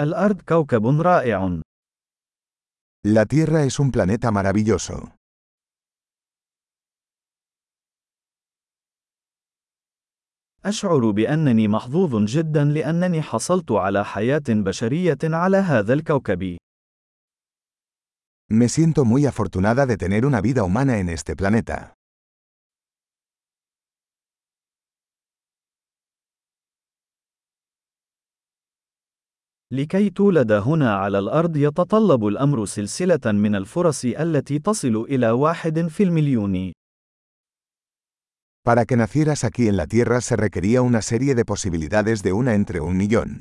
الأرض كوكب رائع. La Tierra es un planeta maravilloso. أشعر بأنني محظوظ جدا لأنني حصلت على حياة بشرية على هذا الكوكب. Me siento muy afortunada de tener una vida humana en este planeta. لكي تولد هنا على الأرض يتطلب الأمر سلسلة من الفرص التي تصل إلى واحد في المليون. Para que nacieras aquí en la Tierra se requería una serie de posibilidades de una entre un millón.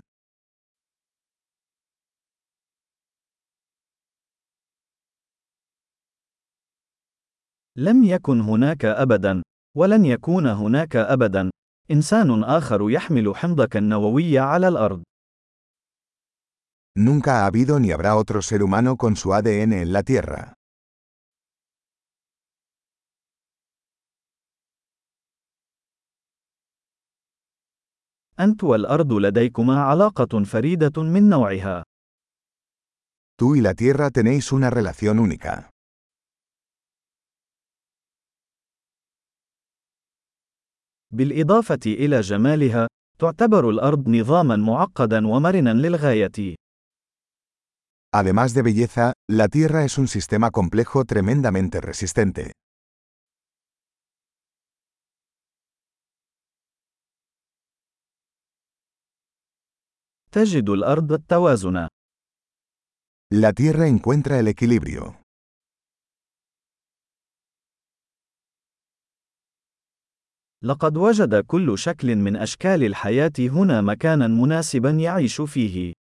لم يكن هناك أبدا، ولن يكون هناك أبدا، إنسان آخر يحمل حمضك النووي على الأرض. Nunca ha habido ni habrá otro ser humano con su ADN en la Tierra. أنت والأرض لديكما علاقة فريدة من نوعها. Tú y la Tierra tenéis una relación única. بالإضافة إلى جمالها، تعتبر الأرض نظامًا معقدًا ومرنًا للغاية. Además de belleza, la Tierra es un sistema complejo tremendamente resistente. تجد الأرض التوازن. La Tierra encuentra el equilibrio. لقد وجد كل شكل من أشكال الحياة هنا مكانا مناسبا يعيش فيه.